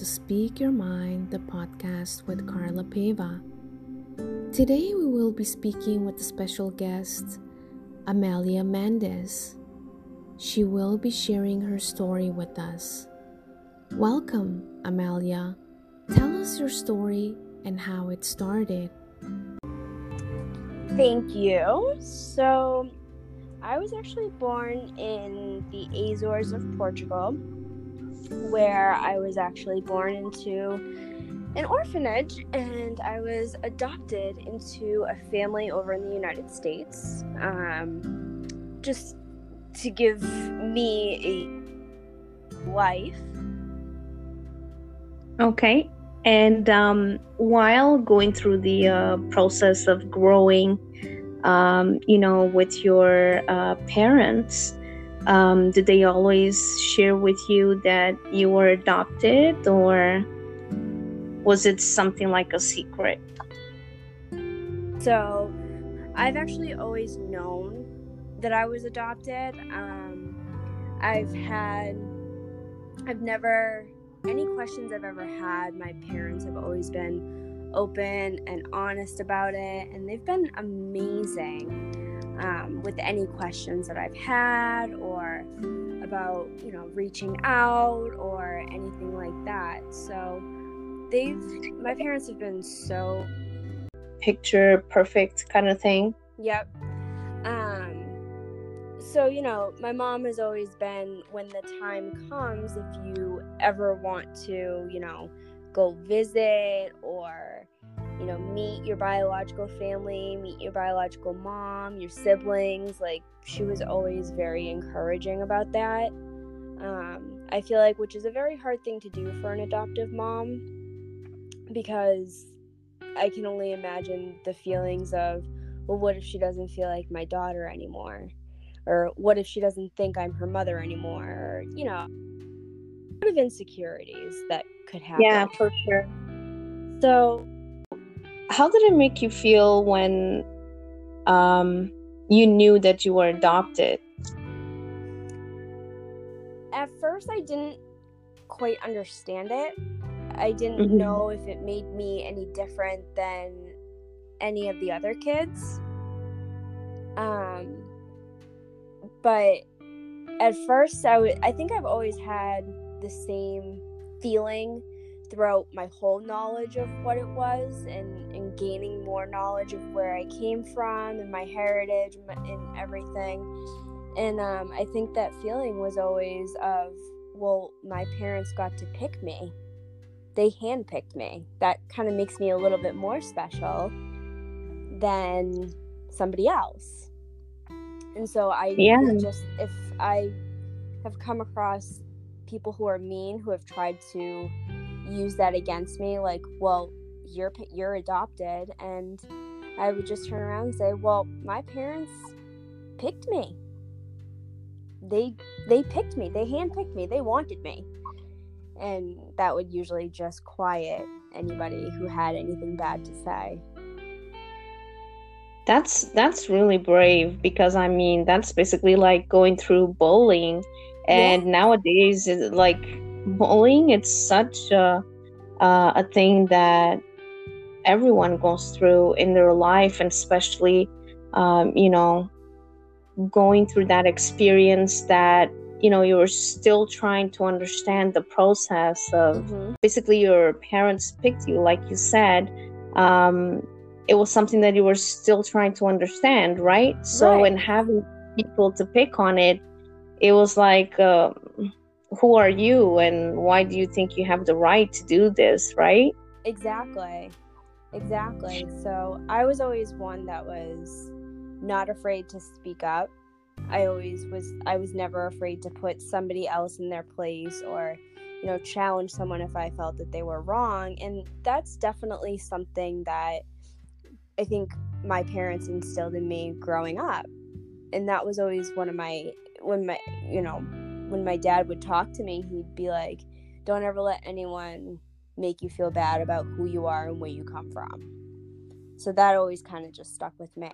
to Speak Your Mind, the podcast with Carla Paiva. Today we will be speaking with a special guest, Amelia Mendes. She will be sharing her story with us. Welcome, Amelia. Tell us your story and how it started. Thank you. So, I was actually born in the Azores of Portugal where I was actually born into an orphanage and I was adopted into a family over in the United States. Um, just to give me a life. Okay. And um, while going through the uh, process of growing, um, you know, with your uh, parents, um, did they always share with you that you were adopted, or was it something like a secret? So, I've actually always known that I was adopted. Um, I've had, I've never, any questions I've ever had, my parents have always been open and honest about it, and they've been amazing um, with any questions that I've had or about, you know, reaching out or anything like that. So they've, my parents have been so picture perfect kind of thing. Yep. Um, so, you know, my mom has always been when the time comes, if you ever want to, you know, go visit or you know, meet your biological family, meet your biological mom, your siblings. Like, she was always very encouraging about that. Um, I feel like, which is a very hard thing to do for an adoptive mom because I can only imagine the feelings of, well, what if she doesn't feel like my daughter anymore? Or what if she doesn't think I'm her mother anymore? Or, you know, a lot of insecurities that could happen. Yeah, for sure. So, how did it make you feel when um, you knew that you were adopted? At first, I didn't quite understand it. I didn't Mhm. know if it made me any different than any of the other kids. Um, but at first, I would. I think I've always had the same feeling throughout my whole knowledge of what it was and, and gaining more knowledge of where I came from and my heritage and, everything. And um, I think that feeling was always of, well, my parents got to pick me. They handpicked me. That kind of makes me a little bit more special than somebody else. And so I Yeah. just, if I have come across people who are mean, who have tried to use that against me like well you're you're adopted. And i would just turn around and say well my parents picked me. They they picked me. They handpicked me. They wanted me. And that would usually just quiet anybody who had anything bad to say. That's that's really brave because I mean that's basically like going through bullying, and nowadays like bullying it's such a uh, a thing that everyone goes through in their life, and especially um, you know going through that experience that you know you're still trying to understand the process of Mhm. basically your parents picked you like you said um, it was something that you were still trying to understand right so Right. in having people to pick on it it was like um, who are you and why do you think you have the right to do this right Exactly. Exactly. So I was always one that was not afraid to speak up. I always was I was never afraid to put somebody else in their place or you know challenge someone if I felt that they were wrong and that's definitely something that I think my parents instilled in me growing up. And that was always one of my when my you know when my dad would talk to me he'd be like don't ever let anyone make you feel bad about who you are and where you come from. So that always kind of just stuck with me.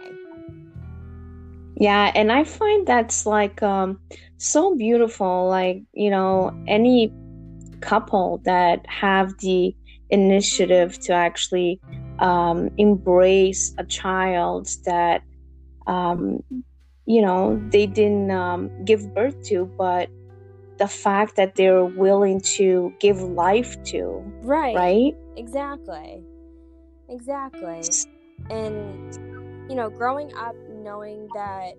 Yeah, and I find that's like um so beautiful. Like, you know, any couple that have the initiative to actually um, embrace a child that um, you know they didn't um, give birth to but the fact that they're willing to give life to right right exactly exactly and you know growing up knowing that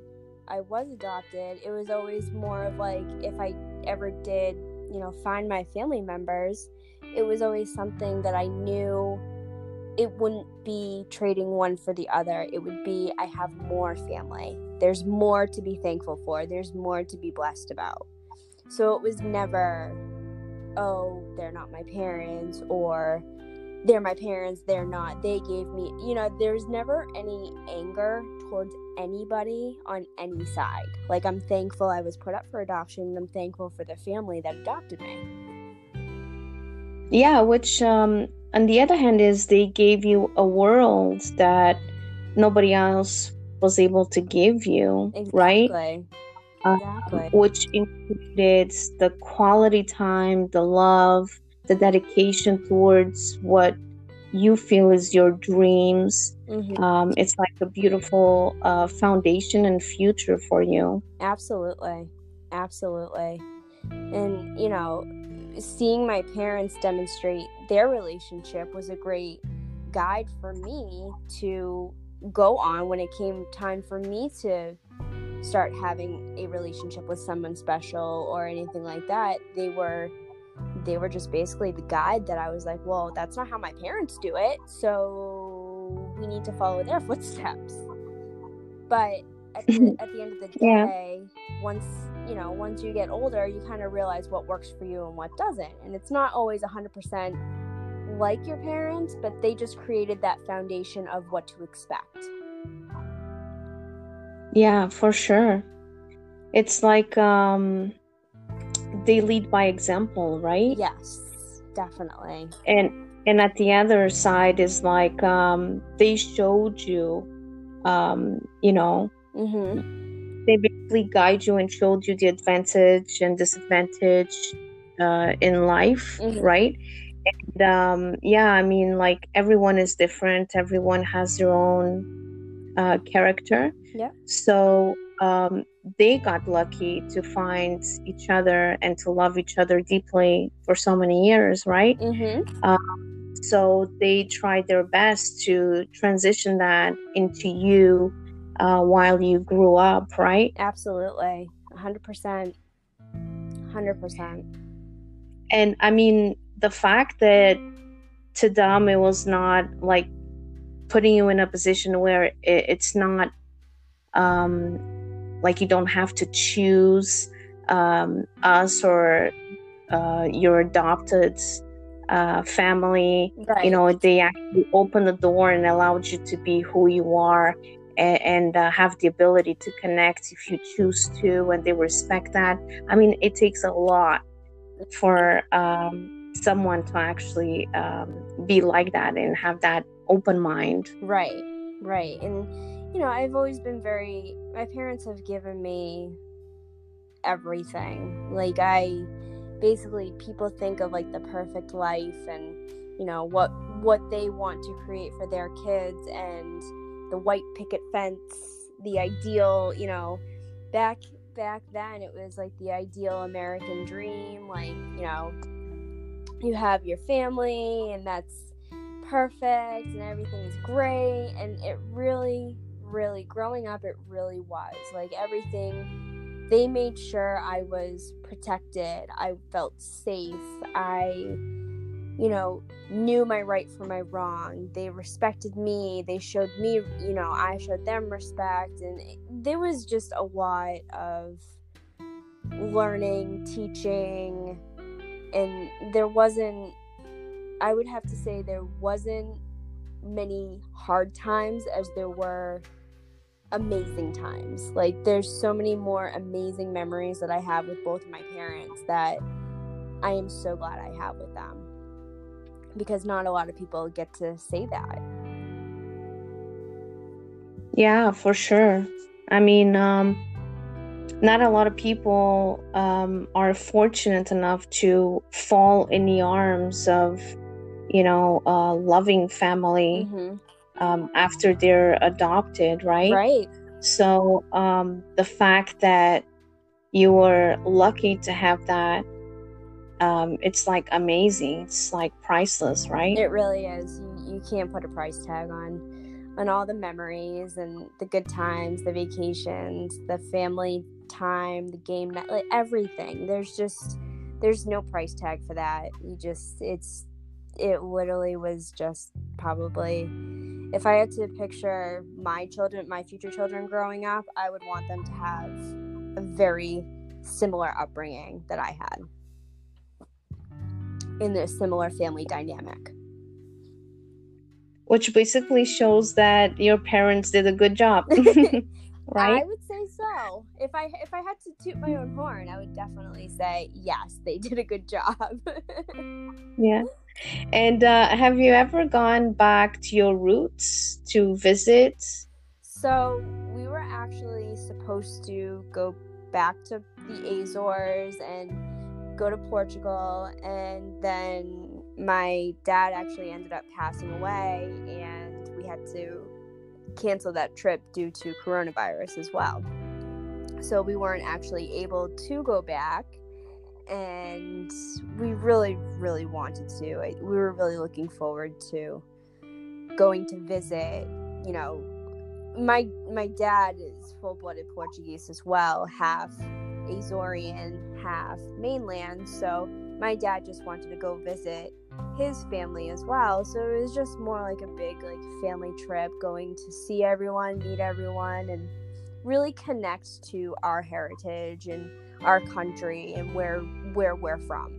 i was adopted it was always more of like if i ever did you know find my family members it was always something that i knew it wouldn't be trading one for the other. It would be I have more family. There's more to be thankful for. There's more to be blessed about. So it was never, oh, they're not my parents or they're my parents, they're not. They gave me, you know, there's never any anger towards anybody on any side. Like, I'm thankful I was put up for adoption. I'm thankful for the family that adopted me. Yeah, which um, on the other hand is they gave you a world that nobody else was able to give you exactly. right exactly. which included the quality time the love the dedication towards what you feel is your dreams mm-hmm. um, it's like a beautiful uh, foundation and future for you absolutely absolutely and you know seeing my parents demonstrate their relationship was a great guide for me to go on when it came time for me to start having a relationship with someone special or anything like that they were they were just basically the guide that I was like, well, that's not how my parents do it, so we need to follow their footsteps. But at the, at the end of the day, yeah. once you know, once you get older, you kind of realize what works for you and what doesn't. And it's not always 100% like your parents, but they just created that foundation of what to expect. Yeah, for sure. It's like um they lead by example, right? Yes, definitely. And and at the other side is like um they showed you um you know mm-hmm they basically guide you and showed you the advantage and disadvantage uh, in life, mm-hmm. right? And um, yeah, I mean, like everyone is different. Everyone has their own uh, character. Yeah. So um, they got lucky to find each other and to love each other deeply for so many years, right? Mm-hmm. Um, so they tried their best to transition that into you uh, while you grew up, right? Absolutely. 100%. 100%. And I mean, the fact that to them it was not like putting you in a position where it, it's not um, like you don't have to choose um, us or uh, your adopted uh, family. Right. You know, they actually open the door and allowed you to be who you are and, and uh, have the ability to connect if you choose to and they respect that i mean it takes a lot for um, someone to actually um, be like that and have that open mind right right and you know i've always been very my parents have given me everything. Like i basically people think of like the perfect life and you know what what they want to create for their kids and the white picket fence, the ideal, you know, back back then it was like the ideal American dream, like, you know, you have your family and that's perfect and everything's great. And it really really growing up it really was like everything they made sure I was protected. I felt safe. I you know, knew my right from my wrong. They respected me. They showed me, you know, I showed them respect. And there was just a lot of learning, teaching, and there wasn't, I would have to say, there wasn't many hard times as there were amazing times. Like, there's so many more amazing memories that I have with both of my parents that I am so glad I have with them because not a lot of people get to say that. Yeah, for sure. I mean, um, not a lot of people um, are fortunate enough to fall in the arms of you know a loving family mm-hmm. Um, after they're adopted right? Right. So um, the fact that you were lucky to have that um, it's like amazing. It's like priceless right? It really is. You, you can't put a price tag on on all the memories and the good times the vacations the family time the game night like everything. There's just there's no price tag for that. You just it's it literally was just probably if I had to picture my children, my future children growing up, I would want them to have a very similar upbringing that I had in a similar family dynamic. Which basically shows that your parents did a good job. right? I would say so. If I if I had to toot my own horn, I would definitely say yes, they did a good job. yeah. And uh, have you ever gone back to your roots to visit? So we were actually supposed to go back to the Azores and go to Portugal, and then my dad actually ended up passing away, and we had to cancel that trip due to coronavirus as well. So we weren't actually able to go back and we really, really wanted to. We were really looking forward to going to visit. You know, my my dad is full blooded Portuguese as well, half Azorean, half mainland. So my dad just wanted to go visit his family as well. So it was just more like a big like family trip, going to see everyone, meet everyone, and really connect to our heritage and our country and where where we're from.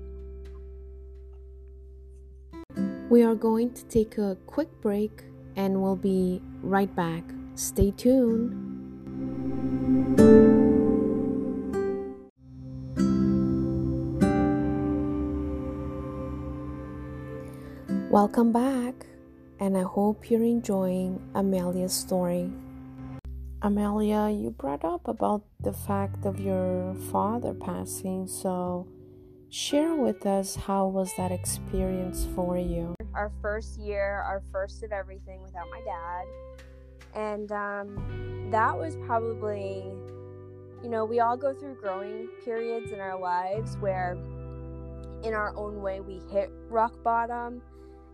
We are going to take a quick break and we'll be right back. Stay tuned. Welcome back, and I hope you're enjoying Amelia's story. Amelia, you brought up about the fact of your father passing, so share with us how was that experience for you? Our first year, our first of everything without my dad. And um, that was probably, you know, we all go through growing periods in our lives where, in our own way, we hit rock bottom,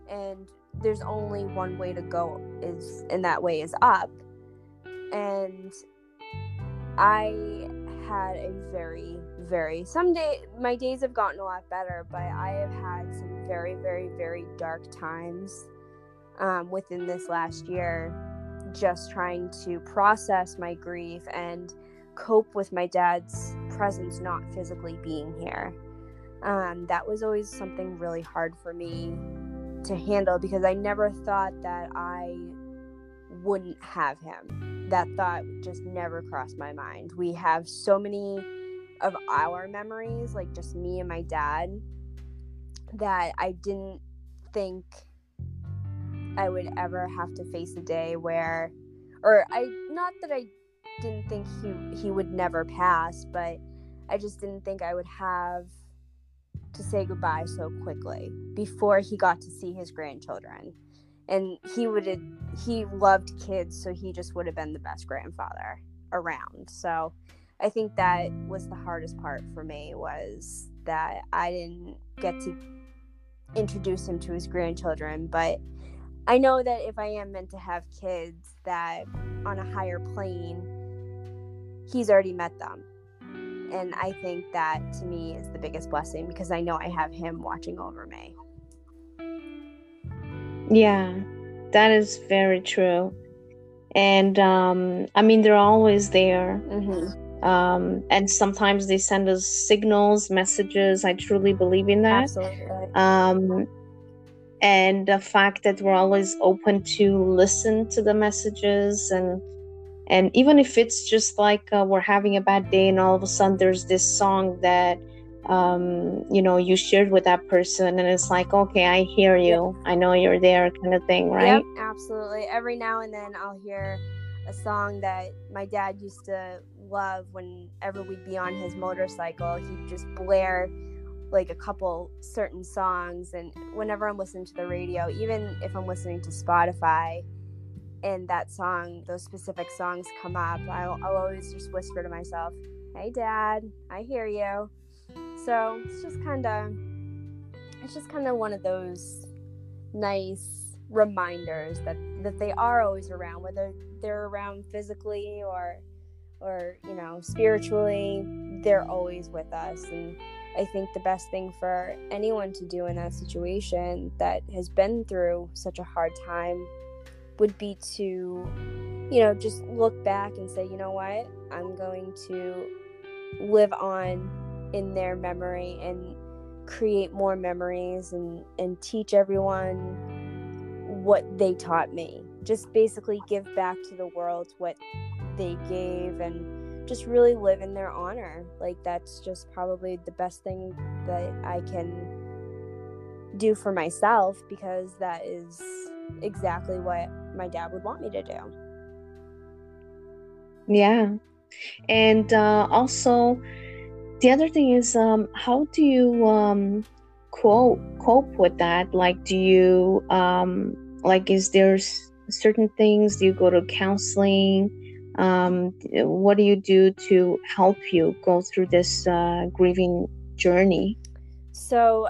and there's only one way to go is, and that way is up and I had a very, very some day my days have gotten a lot better, but I have had some very, very, very dark times um, within this last year, just trying to process my grief and cope with my dad's presence not physically being here. Um, that was always something really hard for me to handle because I never thought that I wouldn't have him. That thought just never crossed my mind. We have so many of our memories, like just me and my dad, that I didn't think I would ever have to face a day where, or I, not that I didn't think he he would never pass, but I just didn't think I would have to say goodbye so quickly before he got to see his grandchildren and he would have he loved kids so he just would have been the best grandfather around. So i think that was the hardest part for me was that i didn't get to introduce him to his grandchildren but i know that if i am meant to have kids that on a higher plane he's already met them. And i think that to me is the biggest blessing because i know i have him watching over me yeah, that is very true. And um, I mean, they're always there. Mm-hmm. Um, and sometimes they send us signals, messages. I truly believe in that. Absolutely. Um, and the fact that we're always open to listen to the messages and and even if it's just like uh, we're having a bad day and all of a sudden there's this song that um, you know you shared with that person and it's like okay i hear you i know you're there kind of thing right yep absolutely every now and then i'll hear a song that my dad used to love whenever we'd be on his motorcycle. He'd just blare like a couple certain songs and whenever I'm listening to the radio, even if I'm listening to Spotify and that song, those specific songs come up, I'll, I'll always just whisper to myself, "Hey dad, I hear you." So, it's just kind of it's just kind of one of those nice reminders that that they are always around whether they're around physically or or you know spiritually they're always with us. And I think the best thing for anyone to do in that situation that has been through such a hard time would be to, you know, just look back and say, you know what, I'm going to live on in their memory and create more memories and, and teach everyone what they taught me. Just basically give back to the world what they gave and just really live in their honor. Like that's just probably the best thing that I can do for myself because that is exactly what my dad would want me to do. Yeah. And uh, also, the other thing is, um, how do you um, cope cope with that? Like, do you um, like? Is there certain things? Do you go to counseling? um, what do you do to help you go through this uh, grieving journey so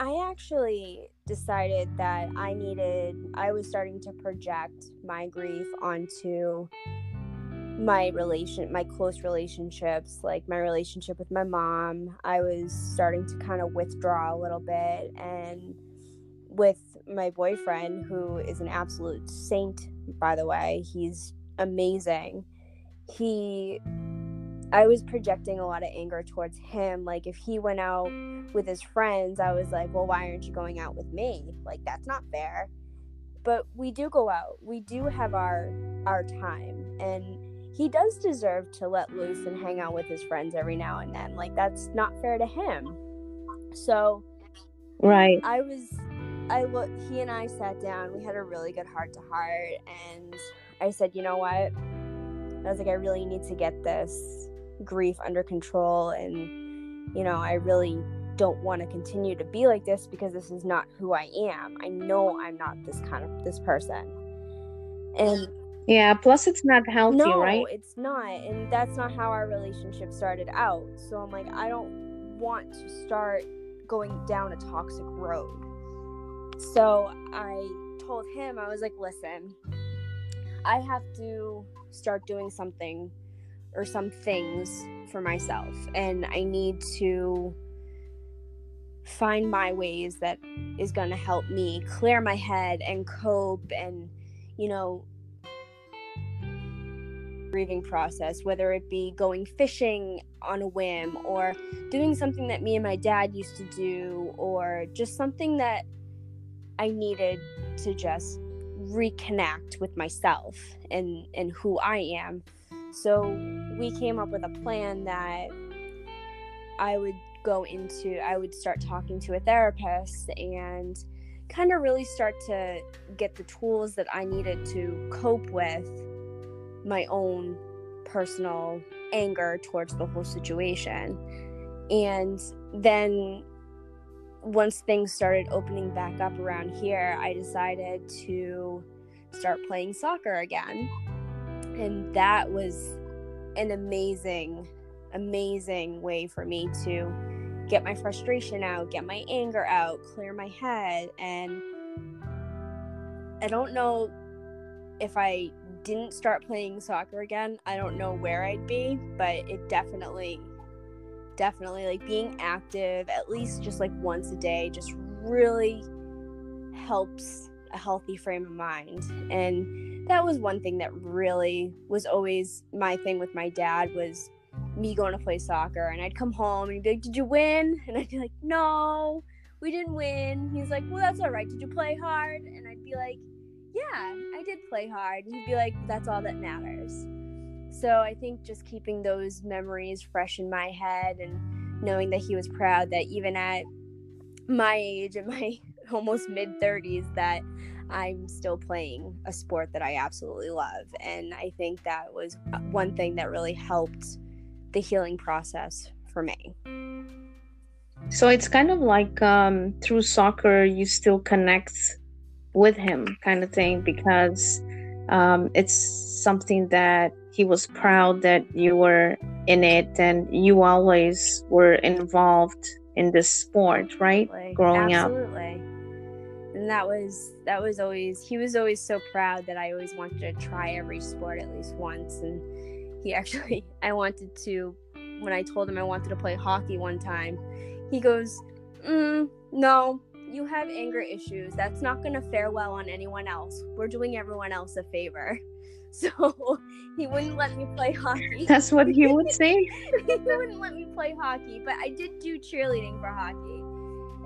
i actually decided that i needed i was starting to project my grief onto my relation my close relationships like my relationship with my mom i was starting to kind of withdraw a little bit and with my boyfriend who is an absolute saint by the way he's amazing. He I was projecting a lot of anger towards him. Like if he went out with his friends, I was like, "Well, why aren't you going out with me? Like that's not fair." But we do go out. We do have our our time and he does deserve to let loose and hang out with his friends every now and then. Like that's not fair to him. So right. I was I look he and I sat down. We had a really good heart to heart and I said, you know what? I was like, I really need to get this grief under control. And, you know, I really don't want to continue to be like this because this is not who I am. I know I'm not this kind of this person. And yeah, plus it's not healthy, right? no, right? it's not. And that's not how our relationship started out. So I'm like, I don't want to start going down a toxic road. So I told him, I was like, listen, I have to start doing something or some things for myself and I need to find my ways that is going to help me clear my head and cope and you know grieving process whether it be going fishing on a whim or doing something that me and my dad used to do or just something that I needed to just reconnect with myself and and who I am. So we came up with a plan that I would go into I would start talking to a therapist and kind of really start to get the tools that I needed to cope with my own personal anger towards the whole situation. And then once things started opening back up around here, I decided to start playing soccer again. And that was an amazing, amazing way for me to get my frustration out, get my anger out, clear my head. And I don't know if I didn't start playing soccer again, I don't know where I'd be, but it definitely definitely like being active at least just like once a day just really helps a healthy frame of mind. And that was one thing that really was always my thing with my dad was me going to play soccer and I'd come home and he'd be like did you win? And I'd be like no we didn't win. He's like well that's all right. Did you play hard? And I'd be like yeah I did play hard and he'd be like that's all that matters so I think just keeping those memories fresh in my head and knowing that he was proud that even at my age, and my almost mid 30s, that I'm still playing a sport that I absolutely love. And I think that was one thing that really helped the healing process for me. So it's kind of like um, through soccer, you still connect with him, kind of thing, because um, it's something that he was proud that you were in it and you always were involved in this sport, right? Absolutely. Growing Absolutely. up. And that was that was always he was always so proud that I always wanted to try every sport at least once and he actually I wanted to when I told him I wanted to play hockey one time, he goes, mm, no, you have anger issues. That's not going to fare well on anyone else. We're doing everyone else a favor. So he wouldn't let me play hockey. That's what he would say. he wouldn't let me play hockey, but I did do cheerleading for hockey.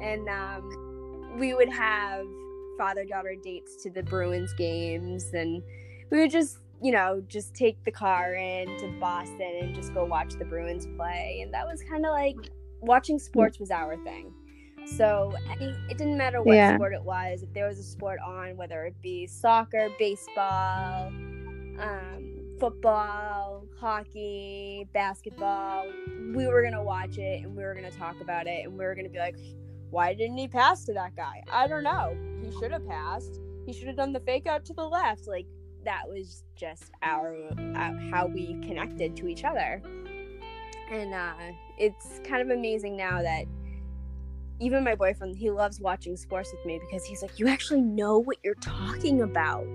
And um, we would have father daughter dates to the Bruins games. And we would just, you know, just take the car in to Boston and just go watch the Bruins play. And that was kind of like watching sports was our thing. So it didn't matter what yeah. sport it was. If there was a sport on, whether it be soccer, baseball, um, football, hockey, basketball, we were gonna watch it and we were gonna talk about it and we were gonna be like, why didn't he pass to that guy? I don't know. He should have passed. He should have done the fake out to the left. Like that was just our uh, how we connected to each other. And uh, it's kind of amazing now that even my boyfriend, he loves watching sports with me because he's like, You actually know what you're talking about.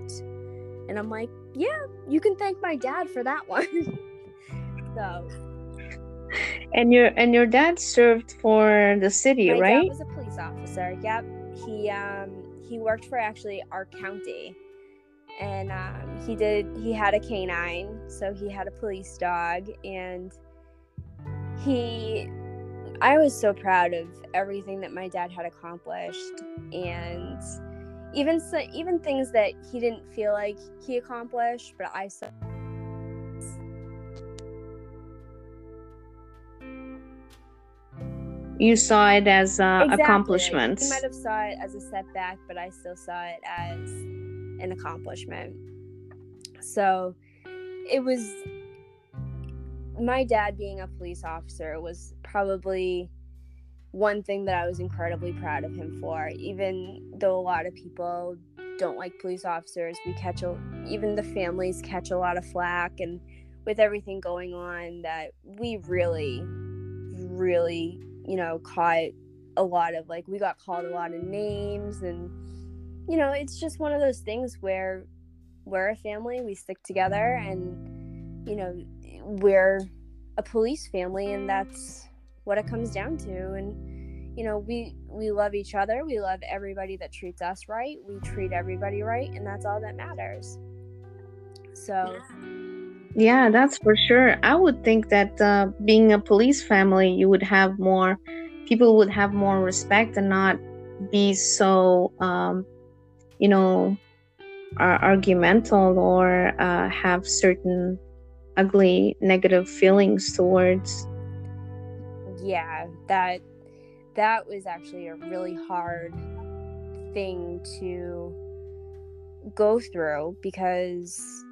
And I'm like, Yeah, you can thank my dad for that one. so and your and your dad served for the city, my right? Dad was a police officer. Yep. He um he worked for actually our county. And um, he did he had a canine, so he had a police dog and he I was so proud of everything that my dad had accomplished and even so, even things that he didn't feel like he accomplished, but I saw you saw it as uh, exactly. accomplishment. He might have saw it as a setback, but I still saw it as an accomplishment. So it was my dad being a police officer was probably one thing that I was incredibly proud of him for. Even though a lot of people don't like police officers, we catch a, even the families catch a lot of flack, and with everything going on, that we really, really, you know, caught a lot of like we got called a lot of names, and you know, it's just one of those things where we're a family, we stick together, and you know, we're a police family and that's what it comes down to. And you know we we love each other. We love everybody that treats us right. We treat everybody right and that's all that matters. So yeah. That's for sure. I would think that uh, being a police family you would have more people would have more respect and not be so um, you know argumental or uh, have certain ugly negative feelings towards yeah that that was actually a really hard thing to go through because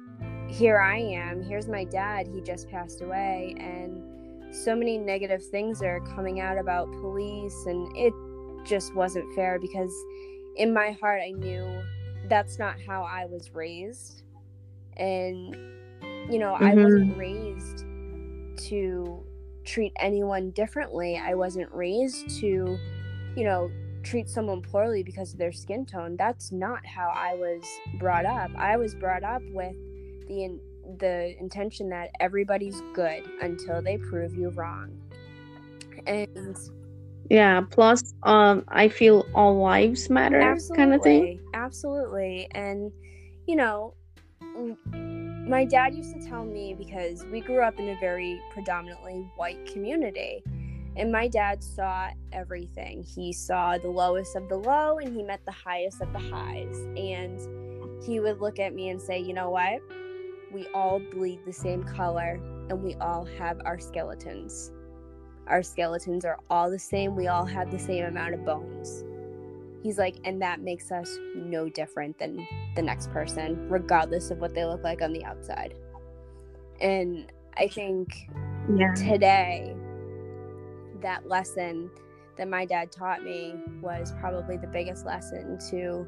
here I am, here's my dad, he just passed away, and so many negative things are coming out about police, and it just wasn't fair because in my heart I knew that's not how I was raised. And you know, mm-hmm. I wasn't raised to treat anyone differently. I wasn't raised to, you know, treat someone poorly because of their skin tone. That's not how I was brought up. I was brought up with the in, the intention that everybody's good until they prove you wrong. And yeah, plus um I feel all lives matter kind of thing. Absolutely. And you know, my dad used to tell me because we grew up in a very predominantly white community and my dad saw everything. He saw the lowest of the low and he met the highest of the highs. And he would look at me and say you know what? We all bleed the same color and we all have our skeletons. Our skeletons are all the same. We all have the same amount of bones he's like and that makes us no different than the next person regardless of what they look like on the outside and i think yeah. today that lesson that my dad taught me was probably the biggest lesson to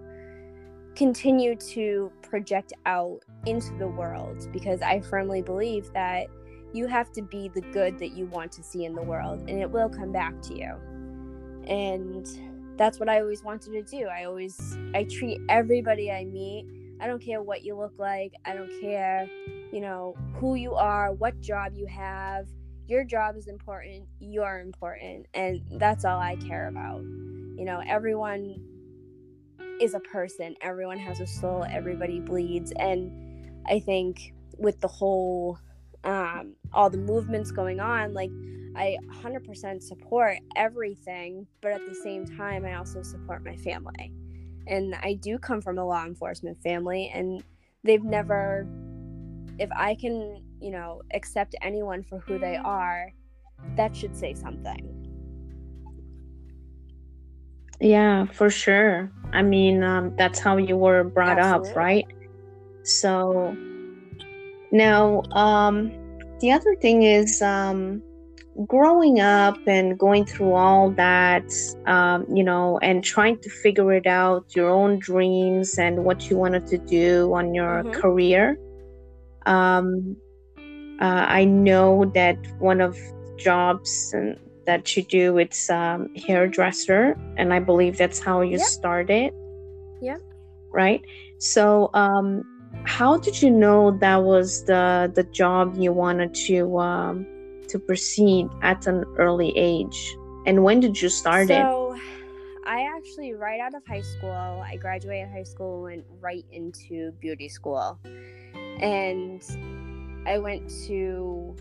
continue to project out into the world because I firmly believe that you have to be the good that you want to see in the world and it will come back to you. And that's what I always wanted to do. I always I treat everybody I meet. I don't care what you look like. I don't care, you know, who you are, what job you have. Your job is important. You're important, and that's all I care about. You know, everyone is a person. Everyone has a soul. Everybody bleeds, and I think with the whole um, all the movements going on, like I 100% support everything, but at the same time, I also support my family. And I do come from a law enforcement family, and they've never, if I can, you know, accept anyone for who they are, that should say something. Yeah, for sure. I mean, um, that's how you were brought Absolutely. up, right? So now, um, the other thing is, um, growing up and going through all that, um, you know, and trying to figure it out, your own dreams and what you wanted to do on your mm-hmm. career. Um, uh, I know that one of jobs and that you do it's um, hairdresser, and I believe that's how you yeah. started. Yeah. Right. So, um, how did you know that was the the job you wanted to um, to proceed at an early age? And when did you start so, it? So, I actually right out of high school, I graduated high school, went right into beauty school, and I went to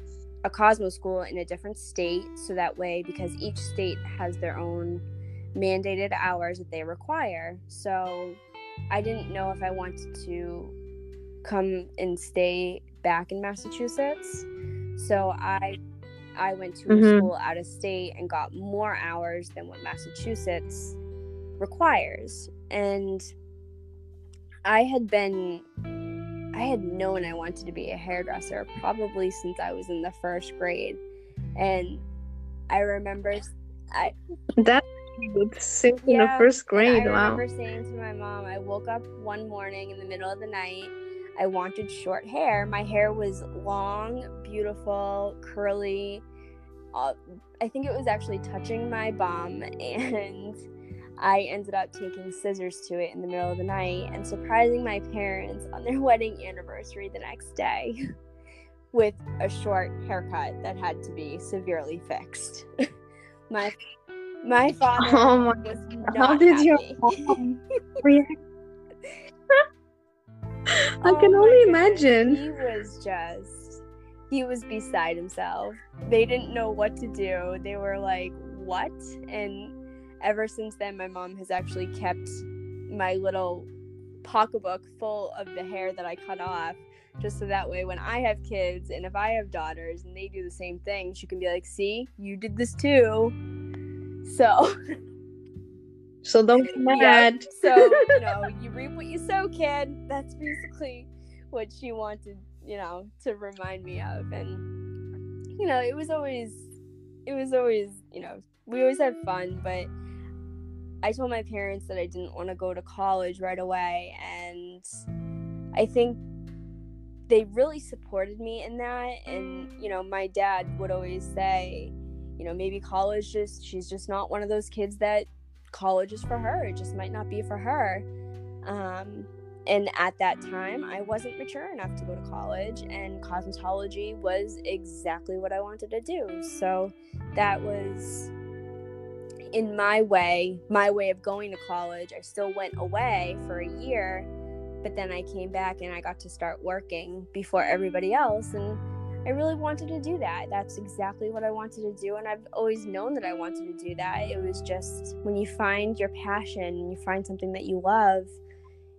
a Cosmo school in a different state, so that way, because each state has their own mandated hours that they require. So I didn't know if I wanted to come and stay back in Massachusetts. So I I went to mm-hmm. a school out of state and got more hours than what Massachusetts requires. And I had been I had known I wanted to be a hairdresser probably since I was in the first grade. And I remember I that since yeah, in the first grade. I wow. remember saying to my mom, I woke up one morning in the middle of the night I wanted short hair. My hair was long, beautiful, curly. Uh, I think it was actually touching my bum, and I ended up taking scissors to it in the middle of the night and surprising my parents on their wedding anniversary the next day with a short haircut that had to be severely fixed. my my father oh my was not How did happy. your mom react? I oh can only imagine. He was just, he was beside himself. They didn't know what to do. They were like, what? And ever since then, my mom has actually kept my little pocketbook full of the hair that I cut off. Just so that way, when I have kids and if I have daughters and they do the same thing, she can be like, see, you did this too. So. So don't get mad. So, you know, you reap what you sow, kid. That's basically what she wanted, you know, to remind me of. And, you know, it was always, it was always, you know, we always had fun, but I told my parents that I didn't want to go to college right away. And I think they really supported me in that. And, you know, my dad would always say, you know, maybe college just, she's just not one of those kids that college is for her. It just might not be for her. Um, and at that time, I wasn't mature enough to go to college, and cosmetology was exactly what I wanted to do. So that was in my way, my way of going to college. I still went away for a year, but then I came back and I got to start working before everybody else. And I really wanted to do that. That's exactly what I wanted to do. And I've always known that I wanted to do that. It was just when you find your passion and you find something that you love,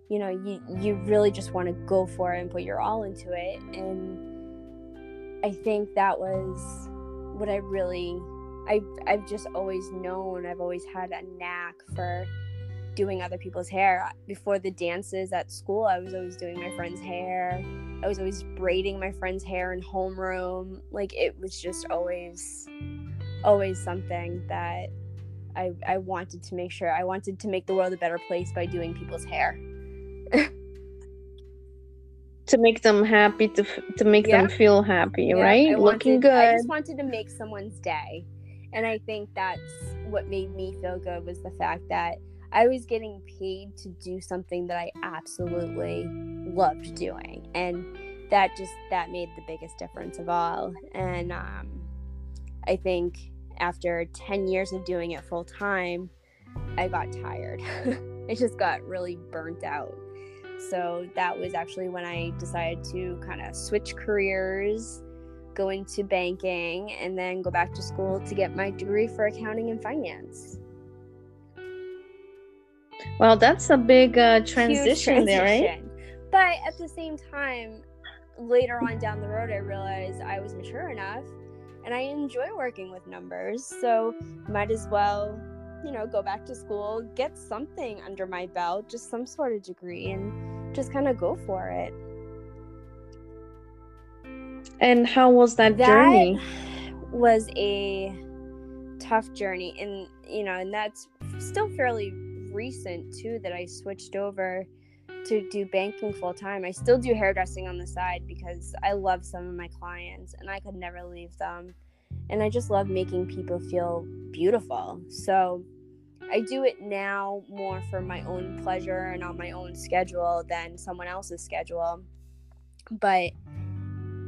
you know, you, you really just want to go for it and put your all into it. And I think that was what I really, I, I've just always known, I've always had a knack for doing other people's hair. Before the dances at school, I was always doing my friend's hair. I was always braiding my friend's hair in homeroom. Like it was just always always something that I I wanted to make sure I wanted to make the world a better place by doing people's hair. to make them happy to to make yeah. them feel happy, yeah, right? Looking good. I just wanted to make someone's day. And I think that's what made me feel good was the fact that I was getting paid to do something that I absolutely loved doing. And that just that made the biggest difference of all. And um, I think after 10 years of doing it full time, I got tired. I just got really burnt out. So that was actually when I decided to kind of switch careers go into banking, and then go back to school to get my degree for accounting and finance. Well, that's a big uh, transition, transition there, right? But at the same time, later on down the road, I realized I was mature enough and I enjoy working with numbers. So, might as well, you know, go back to school, get something under my belt, just some sort of degree, and just kind of go for it. And how was that, that journey? Was a tough journey, and you know, and that's still fairly recent too that I switched over to do banking full time. I still do hairdressing on the side because I love some of my clients and I could never leave them. And I just love making people feel beautiful. So I do it now more for my own pleasure and on my own schedule than someone else's schedule. But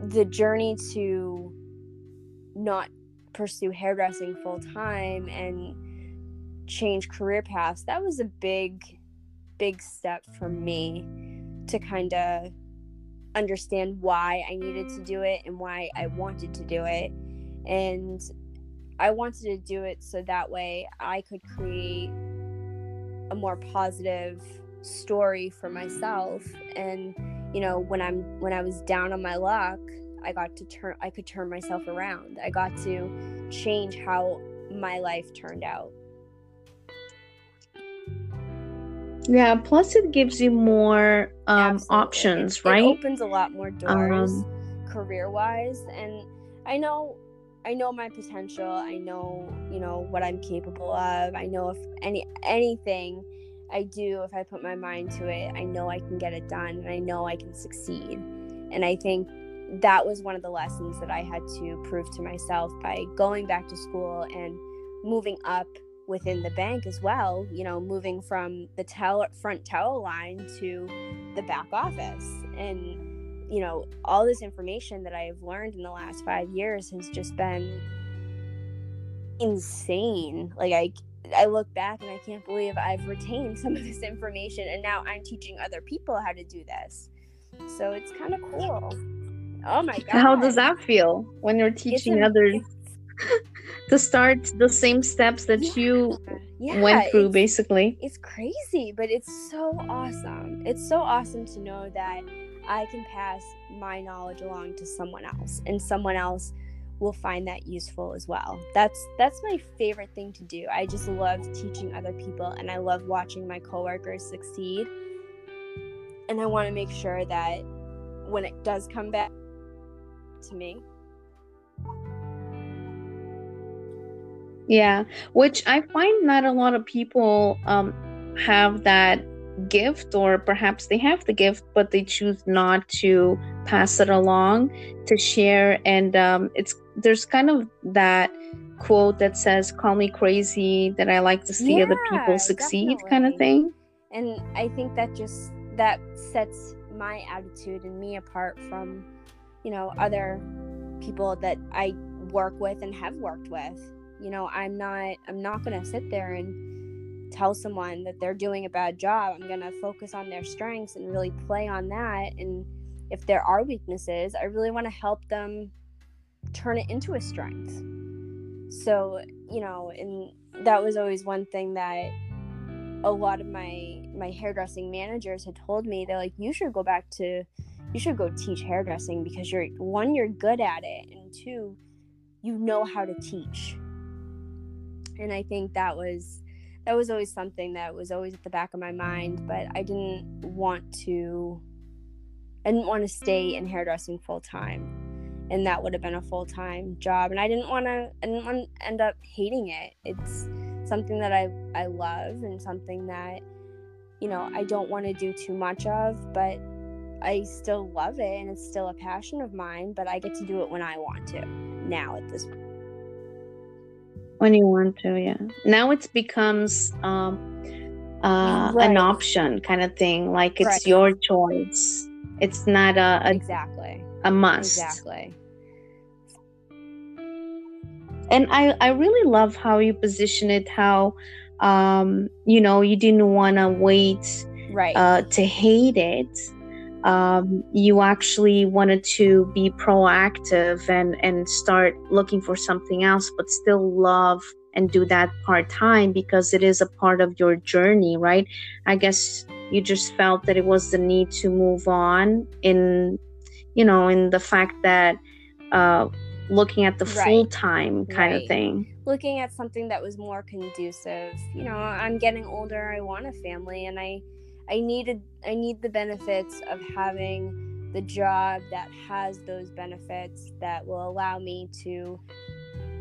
the journey to not pursue hairdressing full time and change career paths that was a big big step for me to kind of understand why I needed to do it and why I wanted to do it. And I wanted to do it so that way I could create a more positive story for myself. And you know when i'm when i was down on my luck i got to turn i could turn myself around. I got to change how my life turned out yeah plus it gives you more um, options it, right? it opens a lot more doors um, career wise and i know i know my potential. I know you know what i'm capable of. I know if any anything I do, if I put my mind to it, I know I can get it done and I know I can succeed. And I think that was one of the lessons that I had to prove to myself by going back to school and moving up within the bank as well, you know, moving from the tell front towel line to the back office. And, you know, all this information that I've learned in the last five years has just been insane. Like I I look back and I can't believe I've retained some of this information and now I'm teaching other people how to do this. So it's kind of cool. Oh my god. How does that feel when you're teaching others to start the same steps that yeah. you yeah, went through basically? It's crazy, but it's so awesome. It's so awesome to know that I can pass my knowledge along to someone else and someone else will find that useful as well. That's that's my favorite thing to do. I just love teaching other people and I love watching my coworkers succeed. And I want to make sure that when it does come back to me. Yeah, which I find not a lot of people um have that gift or perhaps they have the gift but they choose not to pass it along to share. And um, it's there's kind of that quote that says call me crazy that i like to see yeah, other people succeed definitely. kind of thing. And i think that just that sets my attitude and me apart from you know other people that i work with and have worked with you know i'm not i'm not going to sit there and tell someone that they're doing a bad job. I'm going to focus on their strengths and really play on that. And if there are weaknesses, I really want to help them turn it into a strength. So, you know, and that was always one thing that a lot of my my hairdressing managers had told me they're like you should go back to you should go teach hairdressing because you're one you're good at it and two you know how to teach and i think that was that was always something that was always at the back of my mind, but I didn't want to I didn't want to stay in hairdressing full time. And that would have been a full time job. And I didn't wanna I didn't want to end up hating it. It's something that I, I love and something that, you know, I don't want to do too much of, but I still love it and it's still a passion of mine, but I get to do it when I want to now at this point. When you want to, yeah. Now it becomes um, uh, right. an option kind of thing. Like it's right. your choice. It's not a, a exactly a must. Exactly. And I I really love how you position it. How um you know you didn't want to wait right uh, to hate it um, you actually wanted to be proactive and and start looking for something else but still love and do that part time because it is a part of your journey right i guess you just felt that it was the need to move on in you know in the fact that uh looking at the right. full time kind right. of thing looking at something that was more conducive you know i'm getting older i want a family and i I needed I need the benefits of having the job that has those benefits that will allow me to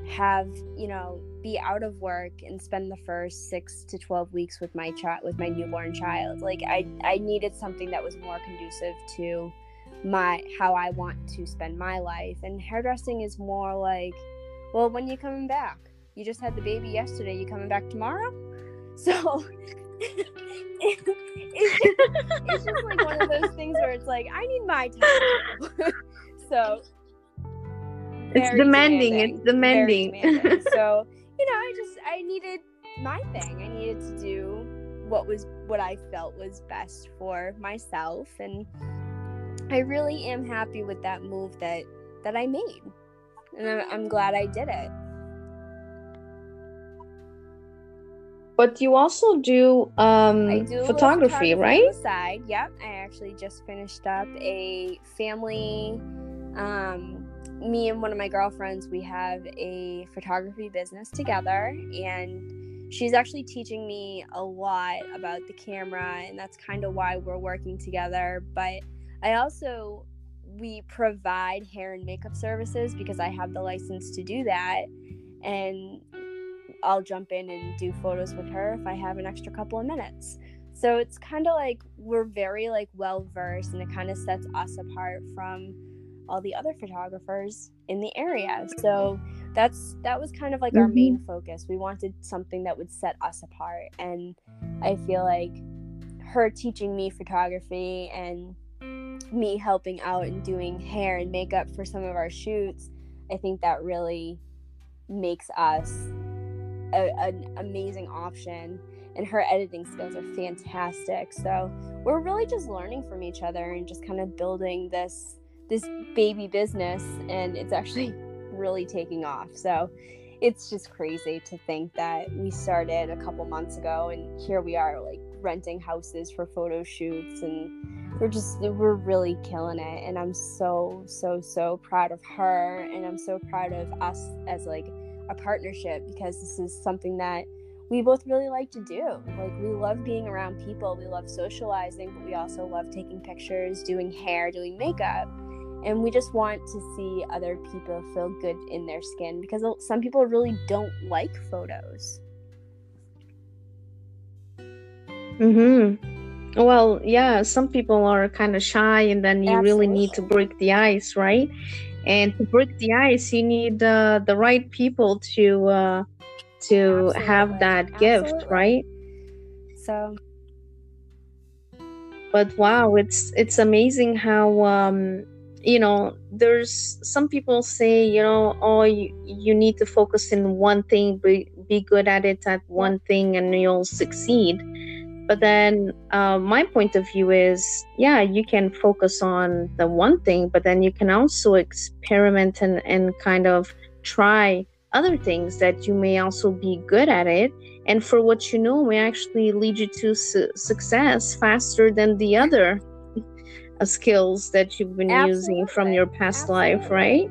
have you know be out of work and spend the first six to 12 weeks with my child with my newborn child. Like i i needed something that was more conducive to my how i want to spend my life. And hairdressing is more like well when you coming back? You just had the baby yesterday. You coming back tomorrow? So it's, just, like one of those things where it's like I need my time. so it's demanding, demanding. It's demanding. demanding. so you know, I just I needed my thing. I needed to do what was what I felt was best for myself, and I really am happy with that move that that I made, and I'm, I'm glad I did it. But you also do, um, do photography, right? side, yep. I actually just finished up a family. Um, me and one of my girlfriends, we have a photography business together, and she's actually teaching me a lot about the camera, and that's kind of why we're working together. But I also we provide hair and makeup services because I have the license to do that. And I'll jump in and do photos with her if I have an extra couple of minutes. So it's kind of like we're very like well versed and it kind of sets us apart from all the other photographers in the area. So that's that was kind of like mm-hmm. our main mm-hmm. focus. We wanted something that would set us apart and I feel like her teaching me photography and me helping out and doing hair and makeup for some of our shoots, I think that really makes us a, an amazing option and her editing skills are fantastic. So we're really just learning from each other and just kind of building this this baby business and it's actually really taking off. So it's just crazy to think that we started a couple months ago and here we are like renting houses for photo shoots and we're just we're really killing it. And i'm so so so proud of her and i'm so proud of us as like a partnership because this is something that we both really like to do. Like, we love being around people, we love socializing, but we also love taking pictures, doing hair, doing makeup. And we just want to see other people feel good in their skin because some people really don't like photos. Mhm. Well, yeah, some people are kind of shy and then you Absolutely. really need to break the ice, right? And to break the ice you need uh, the right people to uh, to Absolutely. have that Absolutely. gift right so but wow it's it's amazing how um you know there's some people say you know oh you, you need to focus in one thing be, be good at it at one thing and you'll succeed but then uh, my point of view is, yeah, you can focus on the one thing, but then you can also experiment and, and kind of try other things that you may also be good at it. And for what you know, may actually lead you to su- success faster than the other uh, skills that you've been Absolutely. using from your past Absolutely. life, right?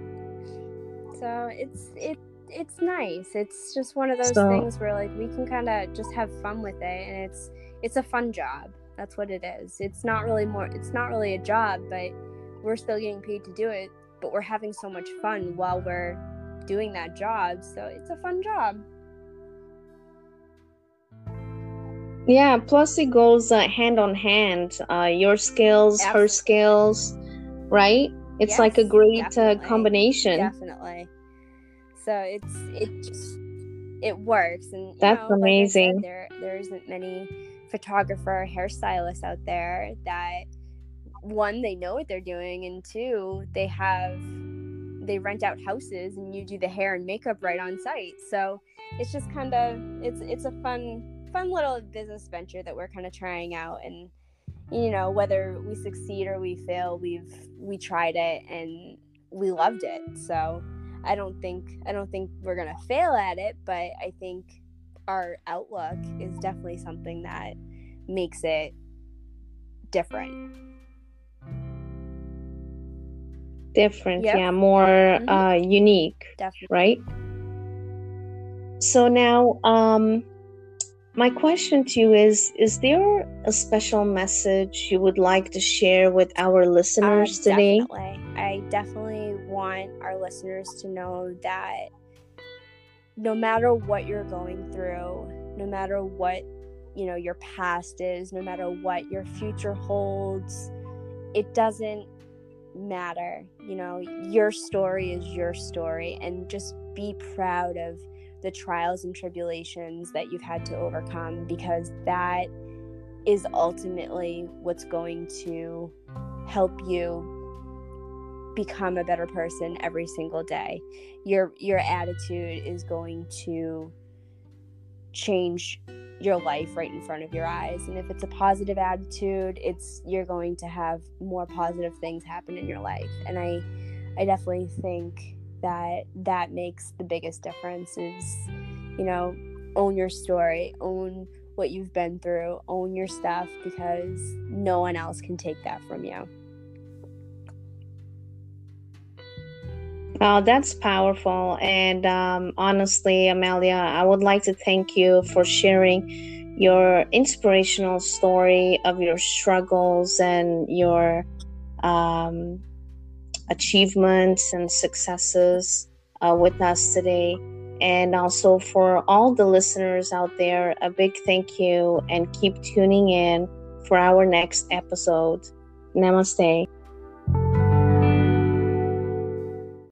So it's it it's nice. It's just one of those so, things where like we can kind of just have fun with it, and it's it's a fun job. That's what it is. It's not really more. It's not really a job, but we're still getting paid to do it. But we're having so much fun while we're doing that job. So it's a fun job. Yeah. Plus, it goes uh, hand on hand. Uh, your skills, Absolutely. her skills, right? It's yes, like a great uh, combination. Definitely. So it's it just it works, and that's know, amazing. Like said, there there isn't many photographer hairstylist out there that one they know what they're doing, and two they have they rent out houses and you do the hair and makeup right on site. So it's just kind of it's it's a fun fun little business venture that we're kind of trying out and you know whether we succeed or we fail we've we tried it and we loved it so i don't think i don't think we're gonna fail at it but i think our outlook is definitely something that makes it different different yep. yeah more mm-hmm. uh unique definitely. right so now um my question to you is Is there a special message you would like to share with our listeners uh, today? Definitely. I definitely want our listeners to know that no matter what you're going through, no matter what you know your past is, no matter what your future holds, it doesn't matter. You know, your story is your story and just be proud of the trials and tribulations that you've had to overcome because that is ultimately what's going to help you become a better person every single day. Your your attitude is going to change your life right in front of your eyes. And if it's a positive attitude, it's you're going to have more positive things happen in your life. And I I definitely think that that makes the biggest difference is you know own your story own what you've been through own your stuff because no one else can take that from you Oh, that's powerful. And um, honestly, Amelia, I would like to thank you for sharing your inspirational story of your struggles and your um, achievements and successes uh, with us today. And also for all the listeners out there, a big thank you and keep tuning in for our next episode. Namaste.